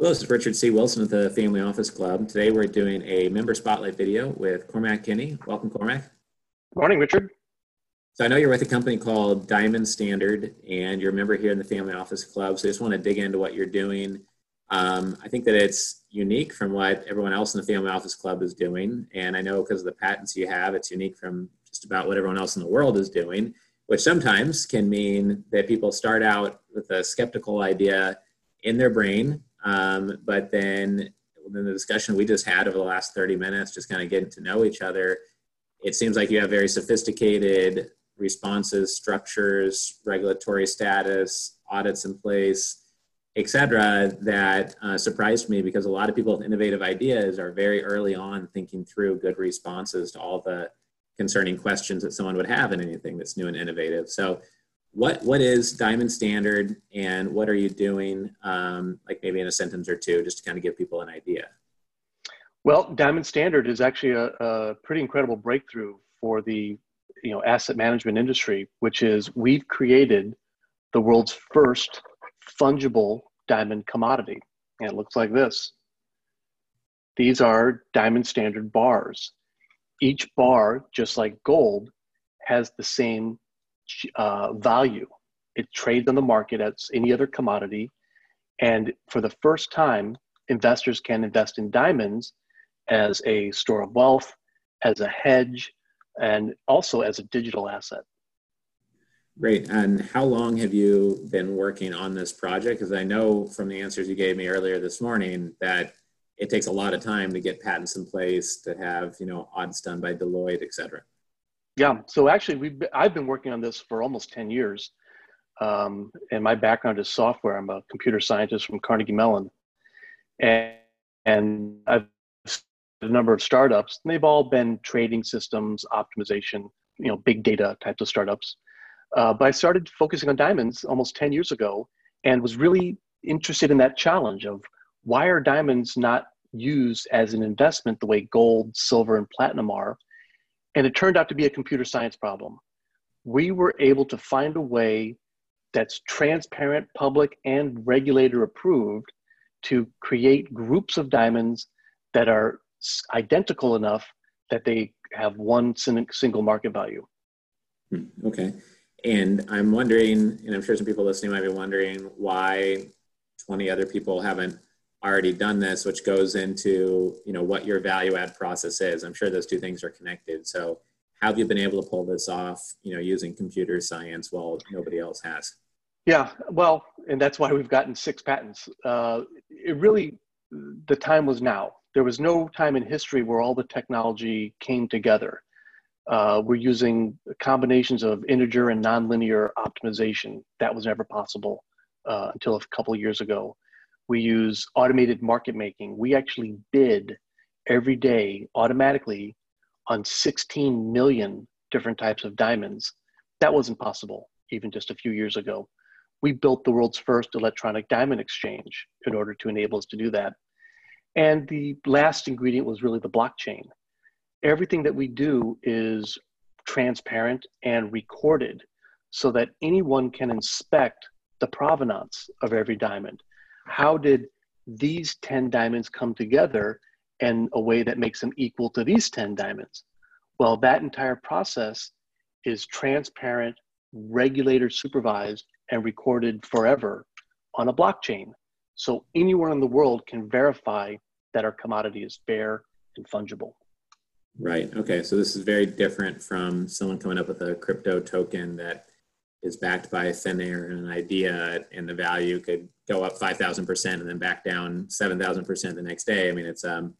Hello, this is Richard C. Wilson with the Family Office Club. Today we're doing a member spotlight video with Cormac Kinney. Welcome, Cormac. Good Morning, Richard. So I know you're with a company called Diamond Standard, and you're a member here in the Family Office Club. So I just want to dig into what you're doing. Um, I think that it's unique from what everyone else in the Family Office Club is doing, and I know because of the patents you have, it's unique from just about what everyone else in the world is doing. Which sometimes can mean that people start out with a skeptical idea in their brain um, but then in the discussion we just had over the last 30 minutes, just kind of getting to know each other, it seems like you have very sophisticated responses, structures, regulatory status, audits in place, etc. that uh, surprised me because a lot of people with innovative ideas are very early on thinking through good responses to all the concerning questions that someone would have in anything that's new and innovative. So what what is Diamond Standard, and what are you doing? Um, like maybe in a sentence or two, just to kind of give people an idea. Well, Diamond Standard is actually a, a pretty incredible breakthrough for the you know asset management industry, which is we've created the world's first fungible diamond commodity, and it looks like this. These are Diamond Standard bars. Each bar, just like gold, has the same uh, value. It trades on the market as any other commodity. And for the first time, investors can invest in diamonds as a store of wealth, as a hedge, and also as a digital asset. Great. And how long have you been working on this project? Because I know from the answers you gave me earlier this morning that it takes a lot of time to get patents in place, to have you know audits done by Deloitte, et cetera. Yeah, so actually, we've been, I've been working on this for almost 10 years. Um, and my background is software. I'm a computer scientist from Carnegie Mellon. And, and I've a number of startups, and they've all been trading systems, optimization, you know, big data types of startups. Uh, but I started focusing on diamonds almost 10 years ago and was really interested in that challenge of why are diamonds not used as an investment the way gold, silver, and platinum are? And it turned out to be a computer science problem. We were able to find a way that's transparent, public, and regulator approved to create groups of diamonds that are identical enough that they have one single market value. Hmm, okay. And I'm wondering, and I'm sure some people listening might be wondering why 20 other people haven't already done this, which goes into you know what your value add process is. I'm sure those two things are connected. So how have you been able to pull this off? You know, using computer science while nobody else has. Yeah, well, and that's why we've gotten six patents. Uh, it really, the time was now. There was no time in history where all the technology came together. Uh, we're using combinations of integer and nonlinear optimization. That was never possible uh, until a couple years ago. We use automated market making. We actually bid every day automatically on 16 million different types of diamonds. That wasn't possible even just a few years ago. We built the world's first electronic diamond exchange in order to enable us to do that. And the last ingredient was really the blockchain. Everything that we do is transparent and recorded so that anyone can inspect the provenance of every diamond how did these 10 diamonds come together in a way that makes them equal to these 10 diamonds? Well, that entire process is transparent, regulator supervised, and recorded forever on a blockchain. So anyone in the world can verify that our commodity is fair and fungible. Right. Okay. So this is very different from someone coming up with a crypto token that is backed by a thin air and an idea, and the value could go up five thousand percent and then back down seven thousand percent the next day. I mean, it's um,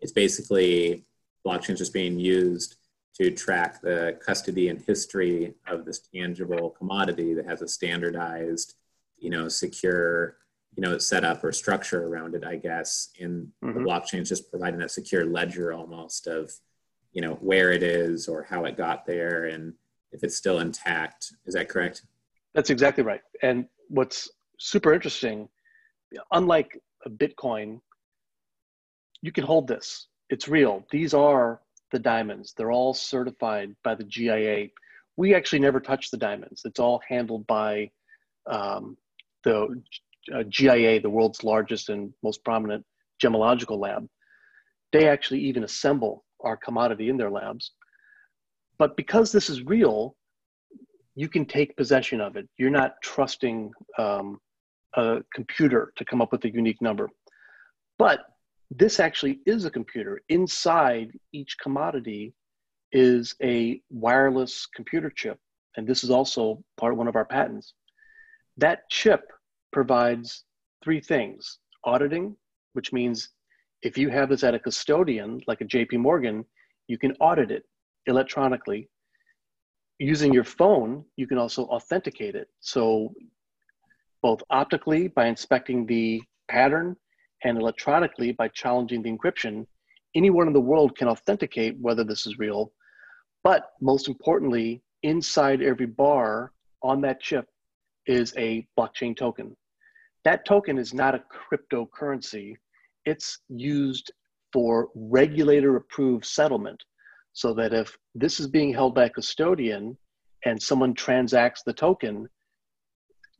it's basically blockchain just being used to track the custody and history of this tangible commodity that has a standardized, you know, secure, you know, setup or structure around it. I guess, and mm-hmm. the blockchain is just providing that secure ledger almost of, you know, where it is or how it got there and if it's still intact. Is that correct? That's exactly right. And what's super interesting, unlike a Bitcoin, you can hold this. It's real. These are the diamonds. They're all certified by the GIA. We actually never touch the diamonds. It's all handled by um, the uh, GIA, the world's largest and most prominent gemological lab, they actually even assemble our commodity in their labs. But because this is real, you can take possession of it. You're not trusting um, a computer to come up with a unique number. But this actually is a computer. Inside each commodity is a wireless computer chip. And this is also part of one of our patents. That chip provides three things auditing, which means if you have this at a custodian like a JP Morgan, you can audit it electronically. Using your phone, you can also authenticate it. So, both optically by inspecting the pattern and electronically by challenging the encryption, anyone in the world can authenticate whether this is real. But most importantly, inside every bar on that chip is a blockchain token. That token is not a cryptocurrency, it's used for regulator approved settlement. So that if this is being held by a custodian and someone transacts the token,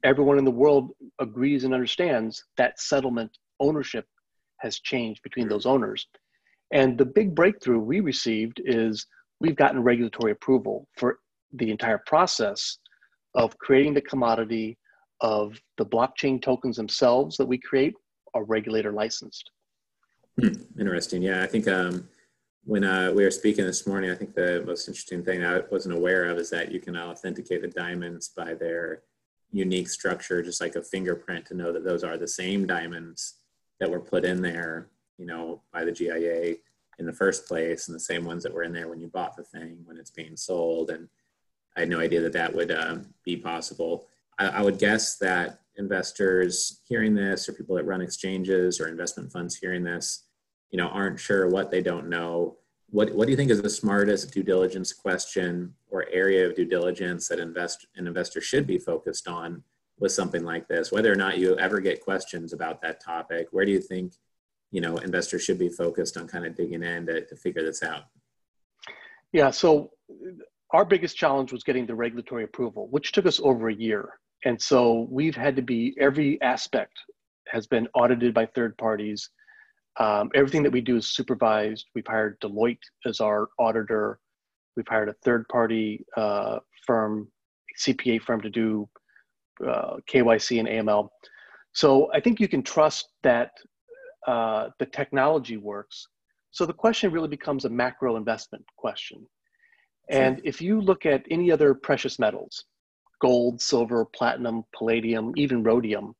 everyone in the world agrees and understands that settlement ownership has changed between those owners. And the big breakthrough we received is we've gotten regulatory approval for the entire process of creating the commodity of the blockchain tokens themselves that we create are regulator licensed. Hmm, interesting. Yeah, I think um, when uh, we were speaking this morning, I think the most interesting thing I wasn't aware of is that you can authenticate the diamonds by their unique structure, just like a fingerprint, to know that those are the same diamonds that were put in there, you know, by the GIA in the first place, and the same ones that were in there when you bought the thing when it's being sold. And I had no idea that that would uh, be possible. I, I would guess that investors hearing this, or people that run exchanges, or investment funds hearing this, you know, aren't sure what they don't know. What, what do you think is the smartest due diligence question or area of due diligence that invest, an investor should be focused on with something like this, whether or not you ever get questions about that topic, where do you think you know investors should be focused on kind of digging in to, to figure this out? Yeah, so our biggest challenge was getting the regulatory approval, which took us over a year. And so we've had to be every aspect has been audited by third parties. Um, everything that we do is supervised. We've hired Deloitte as our auditor. We've hired a third party uh, firm, CPA firm to do uh, KYC and AML. So I think you can trust that uh, the technology works. So the question really becomes a macro investment question. And if you look at any other precious metals, gold, silver, platinum, palladium, even rhodium,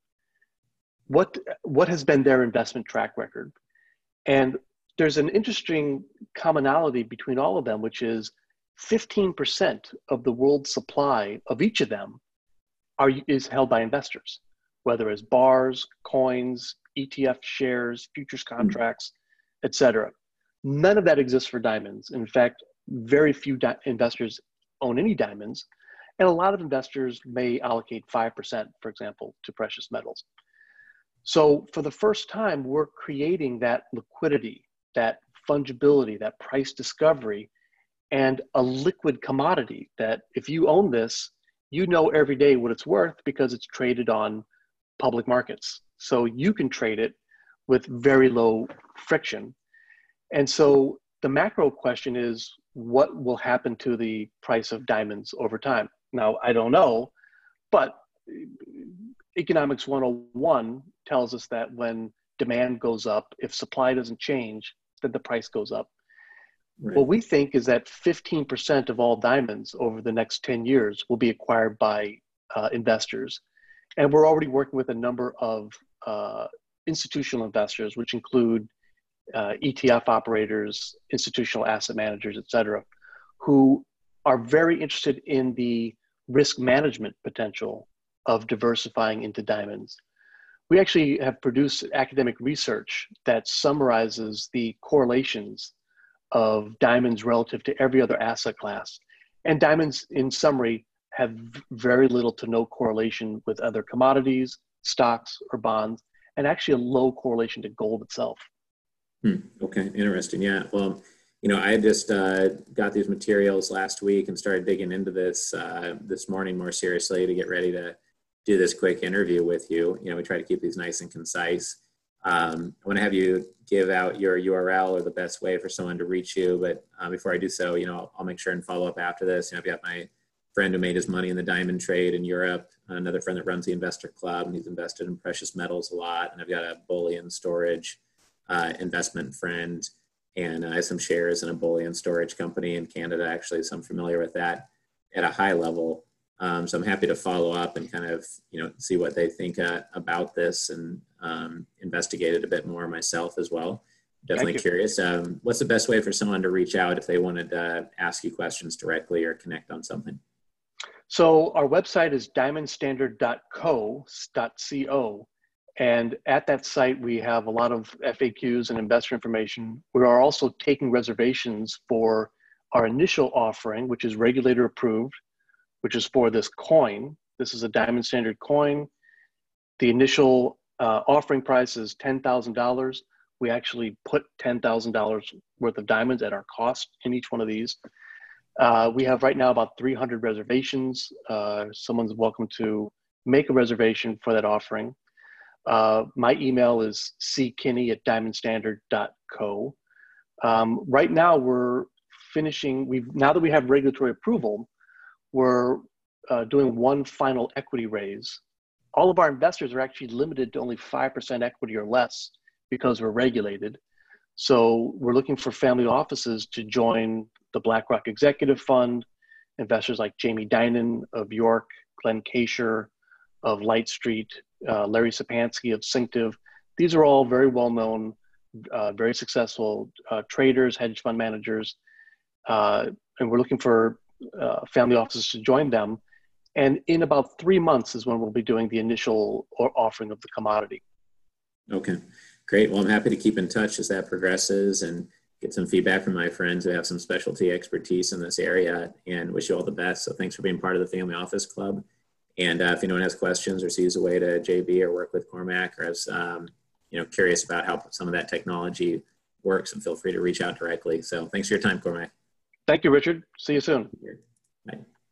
what, what has been their investment track record? And there's an interesting commonality between all of them, which is 15% of the world's supply of each of them are, is held by investors, whether as bars, coins, ETF shares, futures hmm. contracts, mm. etc. None of that exists for diamonds. In fact, very few di- investors own any diamonds, and a lot of investors may allocate 5%, for example, to precious metals. So, for the first time, we're creating that liquidity, that fungibility, that price discovery, and a liquid commodity that if you own this, you know every day what it's worth because it's traded on public markets. So you can trade it with very low friction. And so the macro question is what will happen to the price of diamonds over time? Now, I don't know, but economics 101 tells us that when demand goes up, if supply doesn't change, then the price goes up. Right. What we think is that 15% of all diamonds over the next 10 years will be acquired by uh, investors. And we're already working with a number of uh, institutional investors, which include uh, ETF operators, institutional asset managers, et cetera, who are very interested in the risk management potential of diversifying into diamonds. We actually have produced academic research that summarizes the correlations of diamonds relative to every other asset class. And diamonds, in summary, have very little to no correlation with other commodities, stocks, or bonds, and actually a low correlation to gold itself. Hmm. Okay, interesting. Yeah. Well, you know, I just uh, got these materials last week and started digging into this uh, this morning more seriously to get ready to do this quick interview with you. You know, we try to keep these nice and concise. Um, I want to have you give out your URL or the best way for someone to reach you. But uh, before I do so, you know, I'll, I'll, make sure and follow up after this. You know, I've got my friend who made his money in the diamond trade in Europe, another friend that runs the investor club, and he's invested in precious metals a lot. And I've got a bullion storage uh, investment friend, and I have some shares in a bullion storage company in Canada, actually, so I'm familiar with that at a high level. Um, so I'm happy to follow up and kind of you know see what they think uh, about this and um, investigate it a bit more myself as well. Definitely curious. Um, what's the best way for someone to reach out if they wanted to ask you questions directly or connect on something? So our website is diamondstandard.co.co, and at that site we have a lot of FAQs and investor information. We are also taking reservations for our initial offering, which is regulator approved which is for this coin. This is a diamond standard coin. The initial uh, offering price is $10,000. We actually put $10,000 worth of diamonds at our cost in each one of these. Uh, we have right now about 300 reservations. Uh, someone's welcome to make a reservation for that offering. Uh, my email is ckinney at diamondstandard.co. Um, right now, we're finishing. We've now that we have regulatory approval, we're uh, doing one final equity raise. All of our investors are actually limited to only 5% equity or less because we're regulated. So we're looking for family offices to join the BlackRock Executive Fund, investors like Jamie Dinan of York, Glenn Kacher of Light Street, uh, Larry Sapansky of Synctive. These are all very well known, uh, very successful uh, traders, hedge fund managers. Uh, and we're looking for uh, family offices to join them. And in about three months is when we'll be doing the initial or offering of the commodity. Okay, great. Well, I'm happy to keep in touch as that progresses and get some feedback from my friends who have some specialty expertise in this area and wish you all the best. So thanks for being part of the Family Office Club. And uh, if anyone has questions or sees a way to JV or work with Cormac or is um, you know curious about how some of that technology works, and feel free to reach out directly. So thanks for your time, Cormac. Thank you, Richard. See you soon.